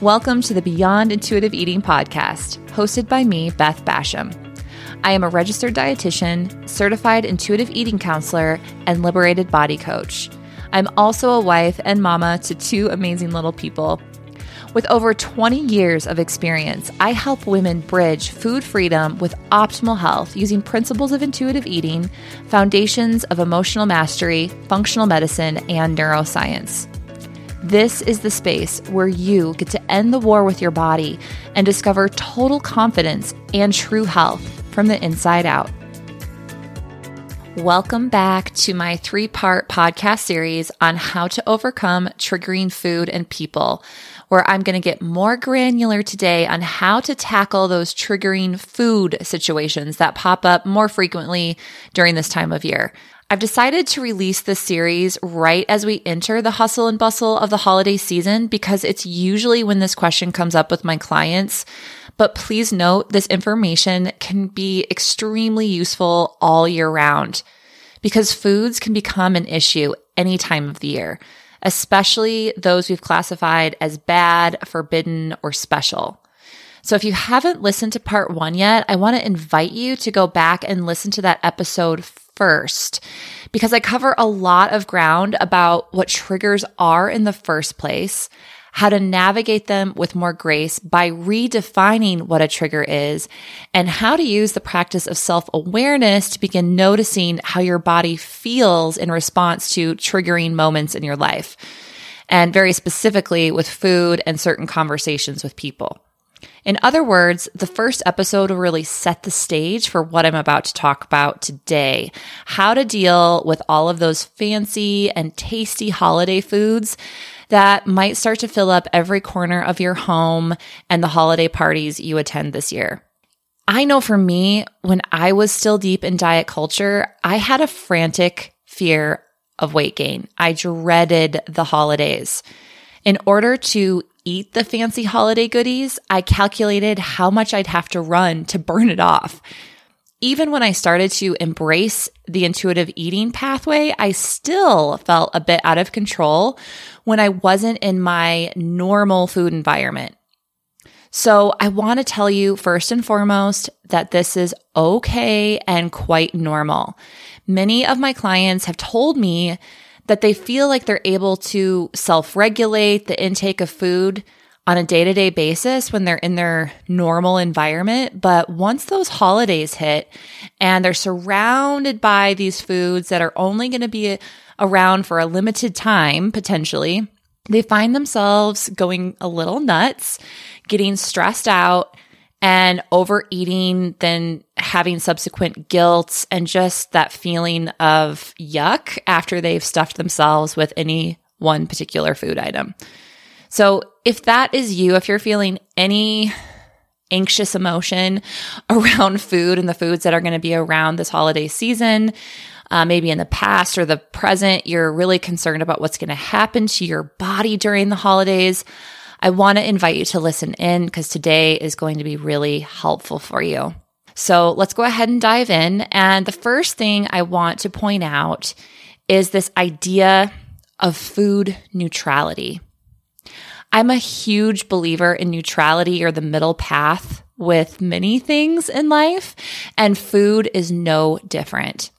Welcome to the Beyond Intuitive Eating podcast, hosted by me, Beth Basham. I am a registered dietitian, certified intuitive eating counselor, and liberated body coach. I'm also a wife and mama to two amazing little people. With over 20 years of experience, I help women bridge food freedom with optimal health using principles of intuitive eating, foundations of emotional mastery, functional medicine, and neuroscience. This is the space where you get to end the war with your body and discover total confidence and true health from the inside out. Welcome back to my three part podcast series on how to overcome triggering food and people, where I'm going to get more granular today on how to tackle those triggering food situations that pop up more frequently during this time of year. I've decided to release this series right as we enter the hustle and bustle of the holiday season because it's usually when this question comes up with my clients. But please note this information can be extremely useful all year round because foods can become an issue any time of the year, especially those we've classified as bad, forbidden, or special. So if you haven't listened to part one yet, I want to invite you to go back and listen to that episode first because I cover a lot of ground about what triggers are in the first place, how to navigate them with more grace by redefining what a trigger is, and how to use the practice of self awareness to begin noticing how your body feels in response to triggering moments in your life. And very specifically with food and certain conversations with people. In other words, the first episode will really set the stage for what I'm about to talk about today. How to deal with all of those fancy and tasty holiday foods that might start to fill up every corner of your home and the holiday parties you attend this year. I know for me, when I was still deep in diet culture, I had a frantic fear of weight gain. I dreaded the holidays. In order to eat the fancy holiday goodies, I calculated how much I'd have to run to burn it off. Even when I started to embrace the intuitive eating pathway, I still felt a bit out of control when I wasn't in my normal food environment. So I want to tell you first and foremost that this is okay and quite normal. Many of my clients have told me that they feel like they're able to self regulate the intake of food on a day to day basis when they're in their normal environment. But once those holidays hit and they're surrounded by these foods that are only going to be around for a limited time, potentially, they find themselves going a little nuts, getting stressed out, and overeating, then having subsequent guilt and just that feeling of yuck after they've stuffed themselves with any one particular food item. So if that is you, if you're feeling any anxious emotion around food and the foods that are going to be around this holiday season, uh, maybe in the past or the present, you're really concerned about what's going to happen to your body during the holidays. I want to invite you to listen in because today is going to be really helpful for you. So let's go ahead and dive in. And the first thing I want to point out is this idea of food neutrality. I'm a huge believer in neutrality or the middle path with many things in life, and food is no different.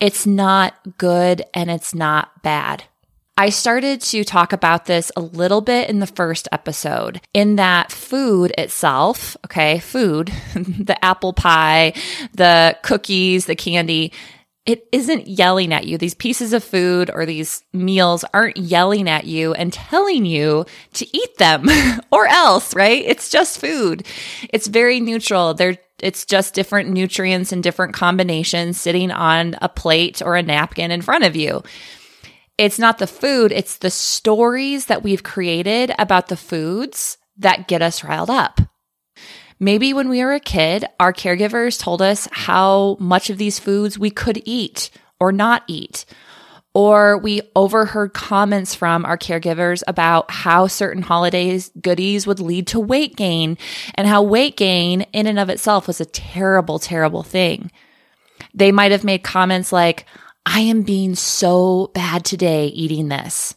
It's not good and it's not bad. I started to talk about this a little bit in the first episode, in that food itself, okay, food, the apple pie, the cookies, the candy, it isn't yelling at you. These pieces of food or these meals aren't yelling at you and telling you to eat them or else, right? It's just food. It's very neutral. They're it's just different nutrients and different combinations sitting on a plate or a napkin in front of you. It's not the food, it's the stories that we've created about the foods that get us riled up. Maybe when we were a kid, our caregivers told us how much of these foods we could eat or not eat. Or we overheard comments from our caregivers about how certain holidays goodies would lead to weight gain and how weight gain in and of itself was a terrible, terrible thing. They might have made comments like, I am being so bad today eating this.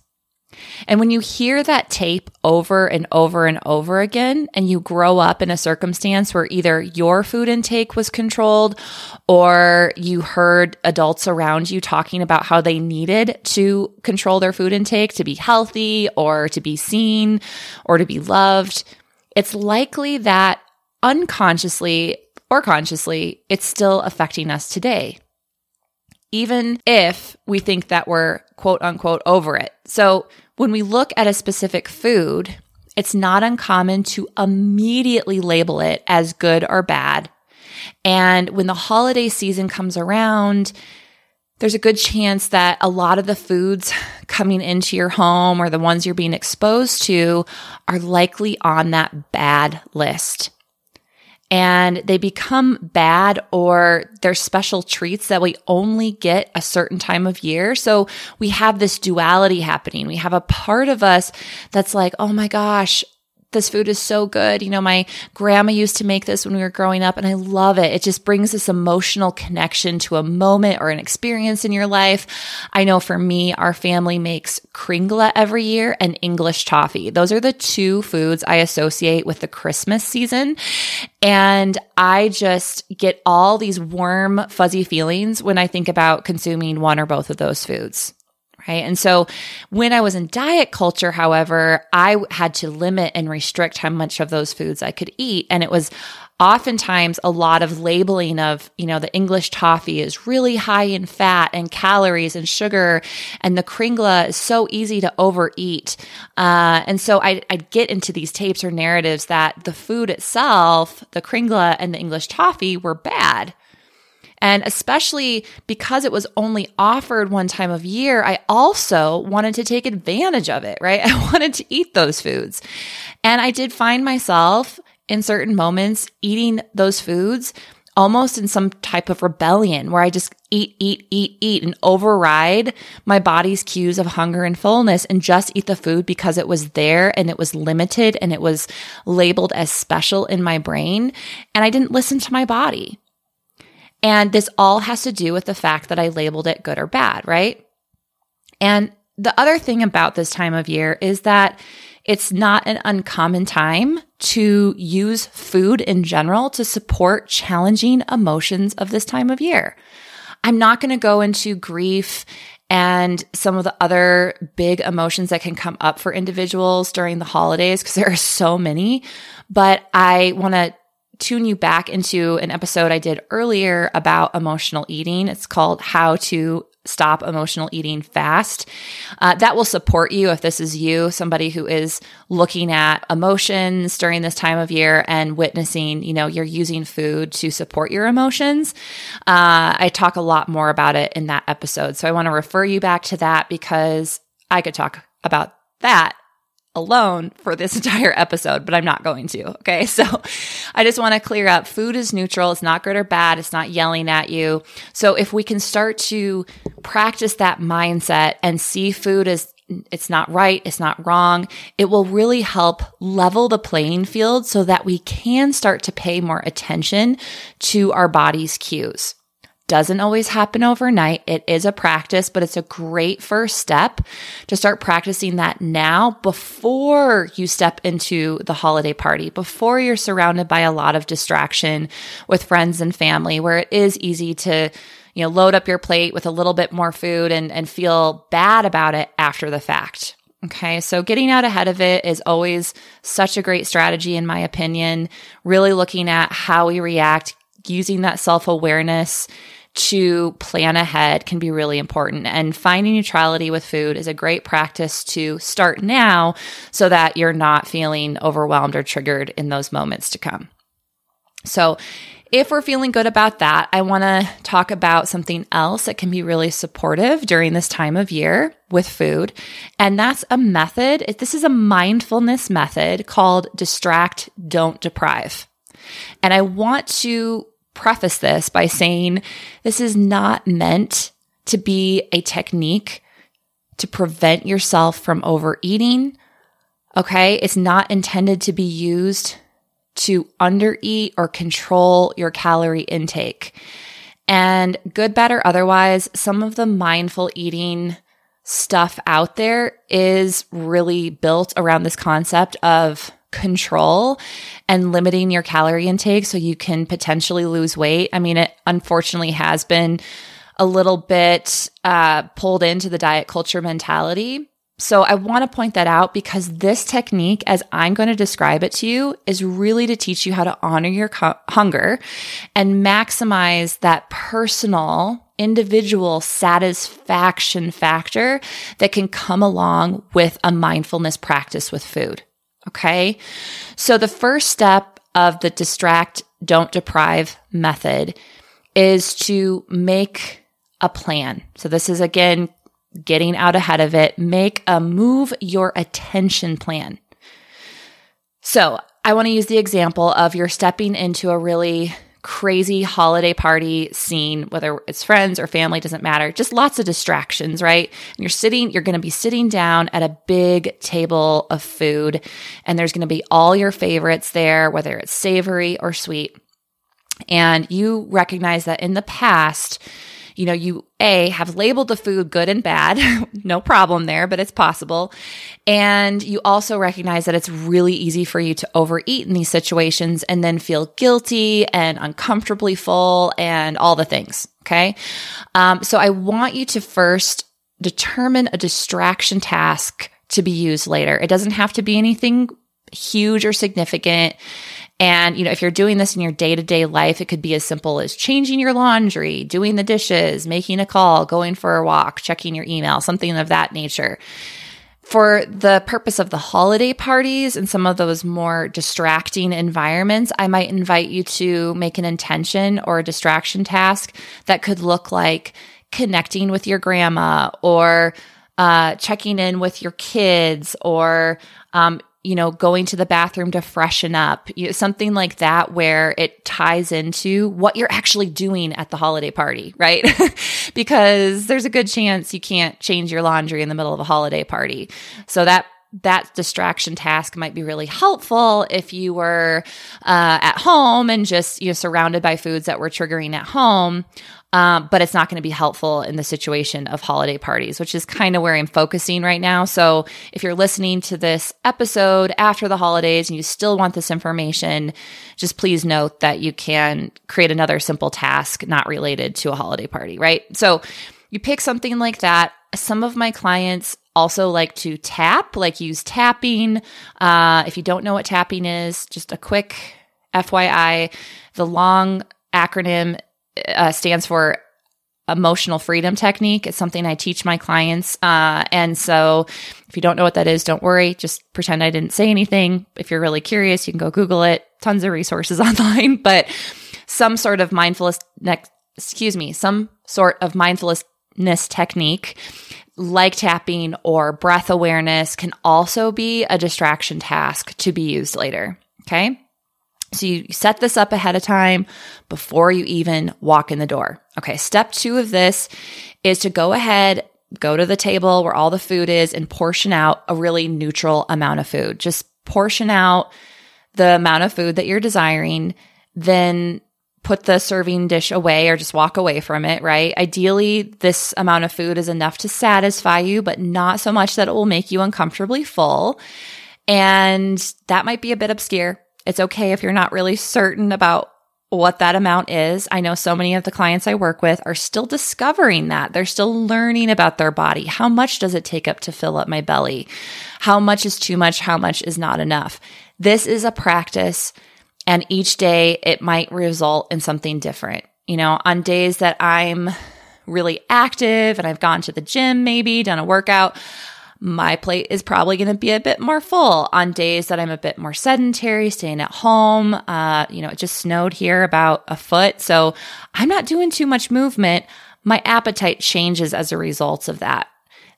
And when you hear that tape over and over and over again, and you grow up in a circumstance where either your food intake was controlled or you heard adults around you talking about how they needed to control their food intake to be healthy or to be seen or to be loved, it's likely that unconsciously or consciously, it's still affecting us today even if we think that we're quote unquote over it. So when we look at a specific food, it's not uncommon to immediately label it as good or bad. And when the holiday season comes around, there's a good chance that a lot of the foods coming into your home or the ones you're being exposed to are likely on that bad list and they become bad or they're special treats that we only get a certain time of year. So we have this duality happening. We have a part of us that's like, oh my gosh, this food is so good. You know, my grandma used to make this when we were growing up and I love it. It just brings this emotional connection to a moment or an experience in your life. I know for me, our family makes Kringla every year and English toffee. Those are the two foods I associate with the Christmas season. And I just get all these warm, fuzzy feelings when I think about consuming one or both of those foods right? And so when I was in diet culture, however, I had to limit and restrict how much of those foods I could eat. And it was oftentimes a lot of labeling of, you know, the English toffee is really high in fat and calories and sugar, and the Kringla is so easy to overeat. Uh, and so I, I'd get into these tapes or narratives that the food itself, the Kringla and the English toffee, were bad. And especially because it was only offered one time of year, I also wanted to take advantage of it, right? I wanted to eat those foods. And I did find myself in certain moments eating those foods almost in some type of rebellion where I just eat, eat, eat, eat and override my body's cues of hunger and fullness and just eat the food because it was there and it was limited and it was labeled as special in my brain. And I didn't listen to my body. And this all has to do with the fact that I labeled it good or bad, right? And the other thing about this time of year is that it's not an uncommon time to use food in general to support challenging emotions of this time of year. I'm not going to go into grief and some of the other big emotions that can come up for individuals during the holidays because there are so many. But I want to tune you back into an episode I did earlier about emotional eating. It's called How to Stop Emotional Eating Fast. Uh, that will support you if this is you, somebody who is looking at emotions during this time of year and witnessing, you know, you're using food to support your emotions. Uh, I talk a lot more about it in that episode. So I want to refer you back to that because I could talk about that alone for this entire episode, but I'm not going to. Okay. So I just want to clear up food is neutral. It's not good or bad. It's not yelling at you. So if we can start to practice that mindset and see food as it's not right, it's not wrong, it will really help level the playing field so that we can start to pay more attention to our body's cues doesn't always happen overnight. It is a practice, but it's a great first step to start practicing that now before you step into the holiday party, before you're surrounded by a lot of distraction with friends and family, where it is easy to, you know, load up your plate with a little bit more food and, and feel bad about it after the fact. Okay, so getting out ahead of it is always such a great strategy, in my opinion. Really looking at how we react, using that self awareness to plan ahead can be really important. And finding neutrality with food is a great practice to start now so that you're not feeling overwhelmed or triggered in those moments to come. So, if we're feeling good about that, I want to talk about something else that can be really supportive during this time of year with food. And that's a method. This is a mindfulness method called distract, don't deprive. And I want to preface this by saying this is not meant to be a technique to prevent yourself from overeating. Okay. It's not intended to be used to undereat or control your calorie intake. And good, bad, or otherwise, some of the mindful eating stuff out there is really built around this concept of control and limiting your calorie intake so you can potentially lose weight. I mean, it unfortunately has been a little bit uh, pulled into the diet culture mentality. So I want to point that out because this technique, as I'm going to describe it to you, is really to teach you how to honor your hunger and maximize that personal individual satisfaction factor that can come along with a mindfulness practice with food. Okay. So the first step of the distract, don't deprive method is to make a plan. So this is again, getting out ahead of it. Make a move your attention plan. So I want to use the example of you're stepping into a really crazy holiday party scene, whether it's friends or family, doesn't matter. Just lots of distractions, right? And you're sitting, you're going to be sitting down at a big table of food, and there's going to be all your favorites there, whether it's savory or sweet. And you recognize that in the past, you know, you A, have labeled the food good and bad. no problem there, but it's possible. And you also recognize that it's really easy for you to overeat in these situations and then feel guilty and uncomfortably full and all the things. Okay. Um, so I want you to first determine a distraction task to be used later. It doesn't have to be anything huge or significant. And, you know, if you're doing this in your day to day life, it could be as simple as changing your laundry, doing the dishes, making a call, going for a walk, checking your email, something of that nature. For the purpose of the holiday parties and some of those more distracting environments, I might invite you to make an intention or a distraction task that could look like connecting with your grandma or uh, checking in with your kids or um, you know, going to the bathroom to freshen up, you know, something like that, where it ties into what you're actually doing at the holiday party, right? because there's a good chance you can't change your laundry in the middle of a holiday party. So that that distraction task might be really helpful if you were uh, at home and just you know surrounded by foods that were triggering at home um, but it's not going to be helpful in the situation of holiday parties, which is kind of where I'm focusing right now. So if you're listening to this episode after the holidays and you still want this information, just please note that you can create another simple task not related to a holiday party, right? So you pick something like that. Some of my clients also like to tap, like use tapping. Uh, if you don't know what tapping is, just a quick FYI, the long acronym uh, stands for emotional freedom technique. It's something I teach my clients. Uh, and so if you don't know what that is, don't worry. Just pretend I didn't say anything. If you're really curious, you can go Google it. Tons of resources online, but some sort of mindfulness, excuse me, some sort of mindfulness technique like tapping or breath awareness can also be a distraction task to be used later. Okay. So you set this up ahead of time before you even walk in the door. Okay. Step two of this is to go ahead, go to the table where all the food is and portion out a really neutral amount of food. Just portion out the amount of food that you're desiring. Then put the serving dish away or just walk away from it, right? Ideally, this amount of food is enough to satisfy you, but not so much that it will make you uncomfortably full. And that might be a bit obscure. It's okay if you're not really certain about what that amount is. I know so many of the clients I work with are still discovering that. They're still learning about their body. How much does it take up to fill up my belly? How much is too much? How much is not enough? This is a practice and each day it might result in something different. You know, on days that I'm really active and I've gone to the gym, maybe done a workout, my plate is probably going to be a bit more full on days that I'm a bit more sedentary, staying at home. Uh, you know, it just snowed here about a foot. So I'm not doing too much movement. My appetite changes as a result of that.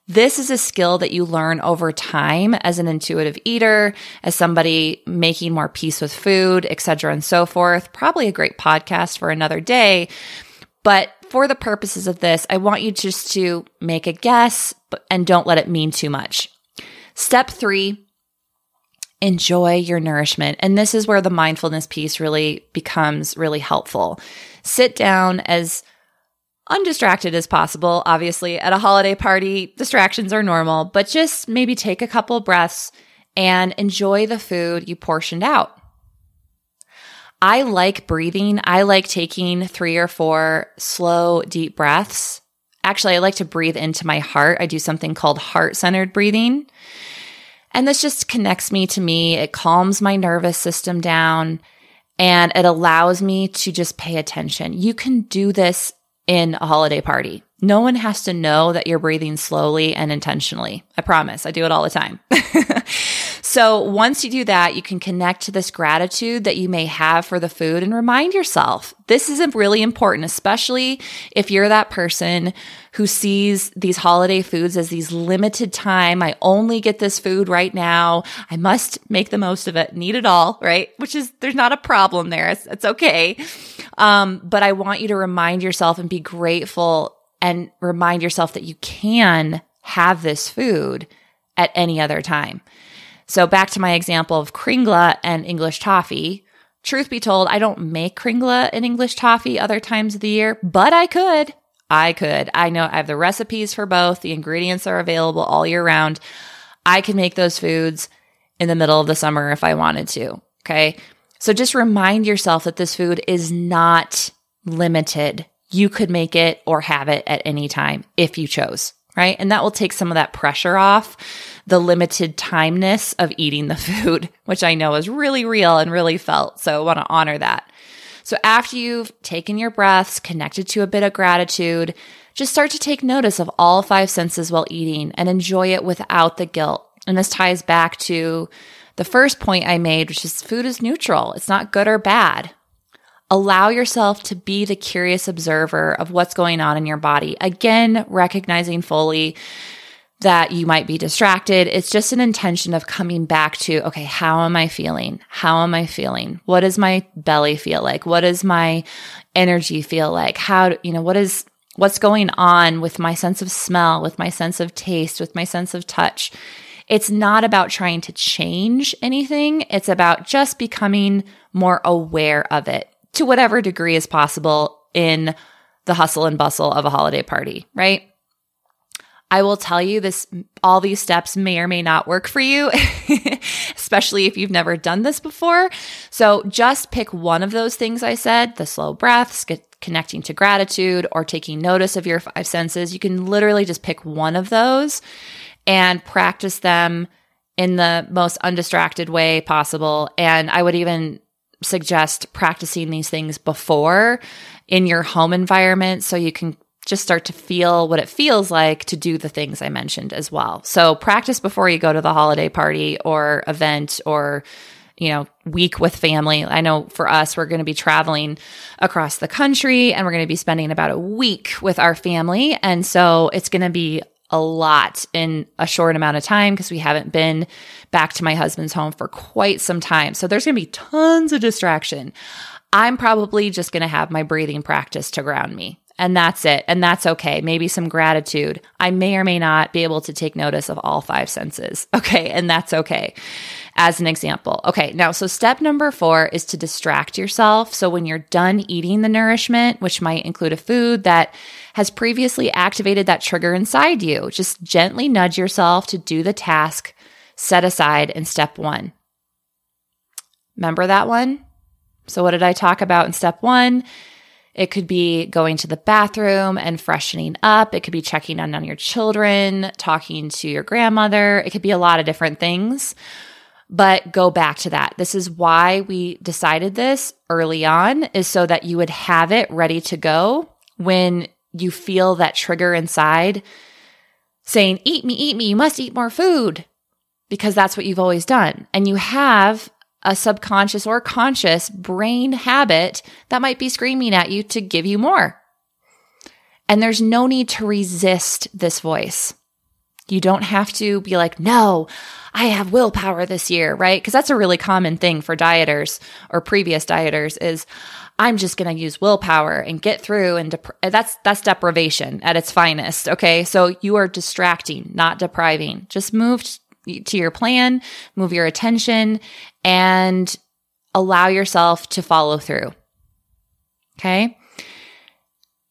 This is a skill that you learn over time as an intuitive eater, as somebody making more peace with food, etc., and so forth. Probably a great podcast for another day. But for the purposes of this, I want you just to make a guess and don't let it mean too much. Step three, enjoy your nourishment. And this is where the mindfulness piece really becomes really helpful. Sit down as undistracted as possible. Obviously, at a holiday party, distractions are normal, but just maybe take a couple breaths and enjoy the food you portioned out. I like breathing. I like taking three or four slow, deep breaths. Actually, I like to breathe into my heart. I do something called heart centered breathing. And this just connects me to me. It calms my nervous system down and it allows me to just pay attention. You can do this in a holiday party. No one has to know that you're breathing slowly and intentionally. I promise. I do it all the time. So once you do that, you can connect to this gratitude that you may have for the food and remind yourself this is really important, especially if you're that person who sees these holiday foods as these limited time. I only get this food right now. I must make the most of it, need it all, right? Which is, there's not a problem there. It's, it's okay. Um, but I want you to remind yourself and be grateful and remind yourself that you can have this food at any other time. So back to my example of Kringla and English toffee. Truth be told, I don't make Kringla and English toffee other times of the year, but I could. I could. I know I have the recipes for both. The ingredients are available all year round. I can make those foods in the middle of the summer if I wanted to. Okay. So just remind yourself that this food is not limited. You could make it or have it at any time if you chose right? And that will take some of that pressure off the limited timeness of eating the food, which I know is really real and really felt. So I want to honor that. So after you've taken your breaths, connected to a bit of gratitude, just start to take notice of all five senses while eating and enjoy it without the guilt. And this ties back to the first point I made, which is food is neutral. It's not good or bad. Allow yourself to be the curious observer of what's going on in your body. Again, recognizing fully that you might be distracted. It's just an intention of coming back to, okay, how am I feeling? How am I feeling? What does my belly feel like? What does my energy feel like? How, you know, what is, what's going on with my sense of smell, with my sense of taste, with my sense of touch? It's not about trying to change anything. It's about just becoming more aware of it to whatever degree is possible in the hustle and bustle of a holiday party, right? I will tell you this all these steps may or may not work for you, especially if you've never done this before. So just pick one of those things I said, the slow breaths, connecting to gratitude or taking notice of your five senses. You can literally just pick one of those and practice them in the most undistracted way possible. And I would even suggest practicing these things before in your home environment so you can just start to feel what it feels like to do the things I mentioned as well. So practice before you go to the holiday party or event or you know, week with family. I know for us, we're going to be traveling across the country and we're going to be spending about a week with our family. And so it's going to be a lot in a short amount of time because we haven't been back to my husband's home for quite some time. So there's going to be tons of distraction. I'm probably just going to have my breathing practice to ground me. And that's it. And that's okay. Maybe some gratitude. I may or may not be able to take notice of all five senses. Okay. And that's okay. As an example. Okay. Now, so step number four is to distract yourself. So when you're done eating the nourishment, which might include a food that has previously activated that trigger inside you, just gently nudge yourself to do the task set aside in step one. Remember that one? So, what did I talk about in step one? It could be going to the bathroom and freshening up. It could be checking in on your children, talking to your grandmother. It could be a lot of different things. But go back to that. This is why we decided this early on is so that you would have it ready to go when you feel that trigger inside saying, eat me, eat me, you must eat more food because that's what you've always done. And you have a subconscious or conscious brain habit that might be screaming at you to give you more. And there's no need to resist this voice. You don't have to be like, no, I have willpower this year, right? Because that's a really common thing for dieters or previous dieters is I'm just going to use willpower and get through and dep- that's that's deprivation at its finest, okay? So you are distracting, not depriving. Just move to your plan, move your attention and allow yourself to follow through. Okay?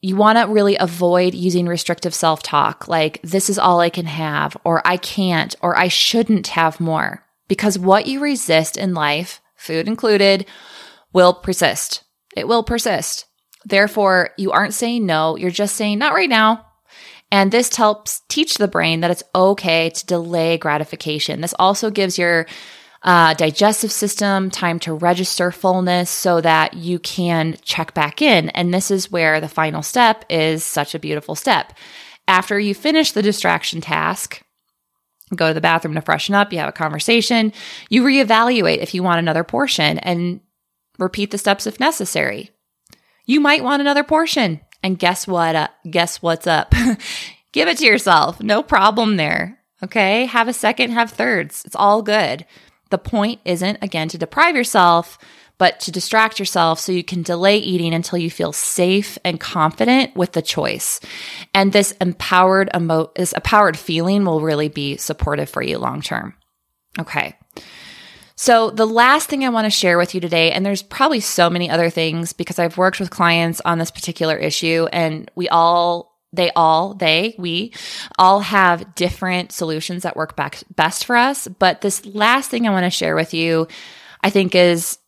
you want to really avoid using restrictive self talk like, this is all I can have, or I can't, or I shouldn't have more. Because what you resist in life, food included, will persist. It will persist. Therefore, you aren't saying no, you're just saying, not right now. And this helps teach the brain that it's okay to delay gratification. This also gives your uh, digestive system time to register fullness so that you can check back in. And this is where the final step is such a beautiful step. After you finish the distraction task, go to the bathroom to freshen up, you have a conversation, you reevaluate if you want another portion and repeat the steps if necessary. You might want another portion. And guess what? Uh, guess what's up? Give it to yourself. No problem there. Okay. Have a second, have thirds. It's all good. The point isn't, again, to deprive yourself, but to distract yourself so you can delay eating until you feel safe and confident with the choice. And this empowered emo- this empowered feeling will really be supportive for you long term. Okay. So, the last thing I want to share with you today, and there's probably so many other things because I've worked with clients on this particular issue, and we all, they all, they, we all have different solutions that work back, best for us. But this last thing I want to share with you, I think is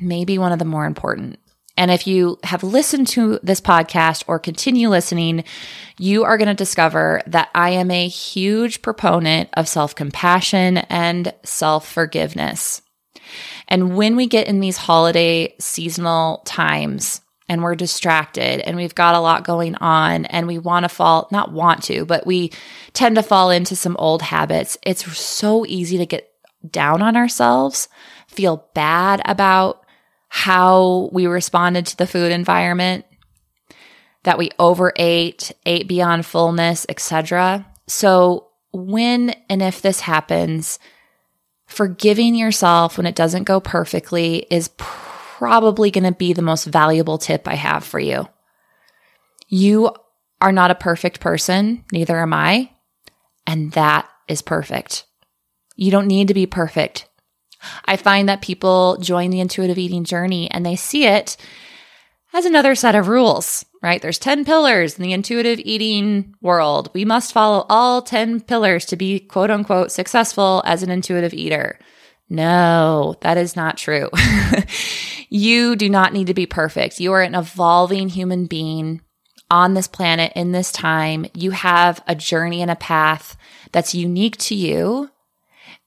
maybe one of the more important. And if you have listened to this podcast or continue listening, you are going to discover that I am a huge proponent of self compassion and self forgiveness. And when we get in these holiday seasonal times and we're distracted and we've got a lot going on and we want to fall, not want to, but we tend to fall into some old habits, it's so easy to get down on ourselves, feel bad about how we responded to the food environment, that we overate, ate beyond fullness, etc. So when and if this happens, forgiving yourself when it doesn't go perfectly is probably going to be the most valuable tip I have for you. You are not a perfect person, neither am I, and that is perfect. You don't need to be perfect. I find that people join the intuitive eating journey and they see it as another set of rules, right? There's 10 pillars in the intuitive eating world. We must follow all 10 pillars to be quote unquote successful as an intuitive eater. No, that is not true. you do not need to be perfect. You are an evolving human being on this planet in this time. You have a journey and a path that's unique to you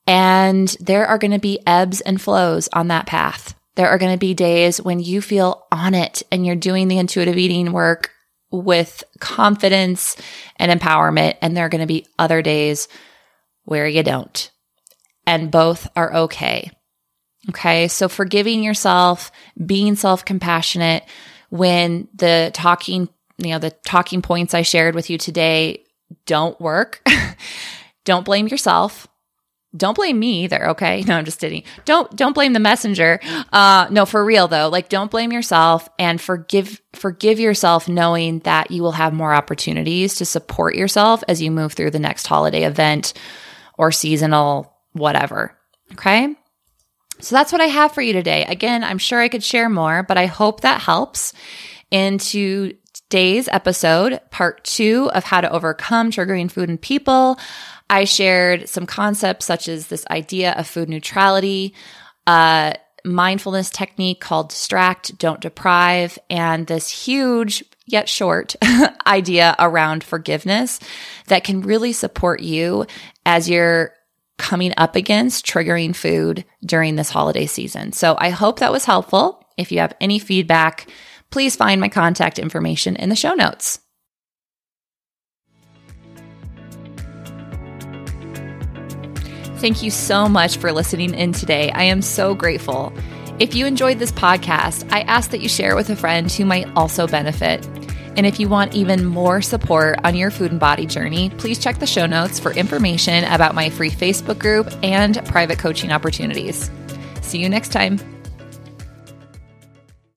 and there are going to be ebbs and flows on that path. There are going to be days when you feel on it and you're doing the intuitive eating work with confidence and empowerment. And there are going to be other days where you don't. And both are okay. Okay. So forgiving yourself, being self compassionate when the talking, you know, the talking points I shared with you today don't work. don't blame yourself don't blame me either okay? No i'm just kidding. Don't don't blame the messenger. Uh no for real though. Like don't blame yourself and forgive forgive yourself knowing that you will have more opportunities to support yourself as you move through the next holiday event or seasonal whatever okay? So that's what i have for you today. Again i'm sure i could share more but i hope that helps into today's episode part two of how to overcome triggering food and people I shared some concepts such as this idea of food neutrality, a mindfulness technique called distract, don't deprive, and this huge yet short idea around forgiveness that can really support you as you're coming up against triggering food during this holiday season. So I hope that was helpful. If you have any feedback, please find my contact information in the show notes. Thank you so much for listening in today. I am so grateful. If you enjoyed this podcast, I ask that you share it with a friend who might also benefit. And if you want even more support on your food and body journey, please check the show notes for information about my free Facebook group and private coaching opportunities. See you next time.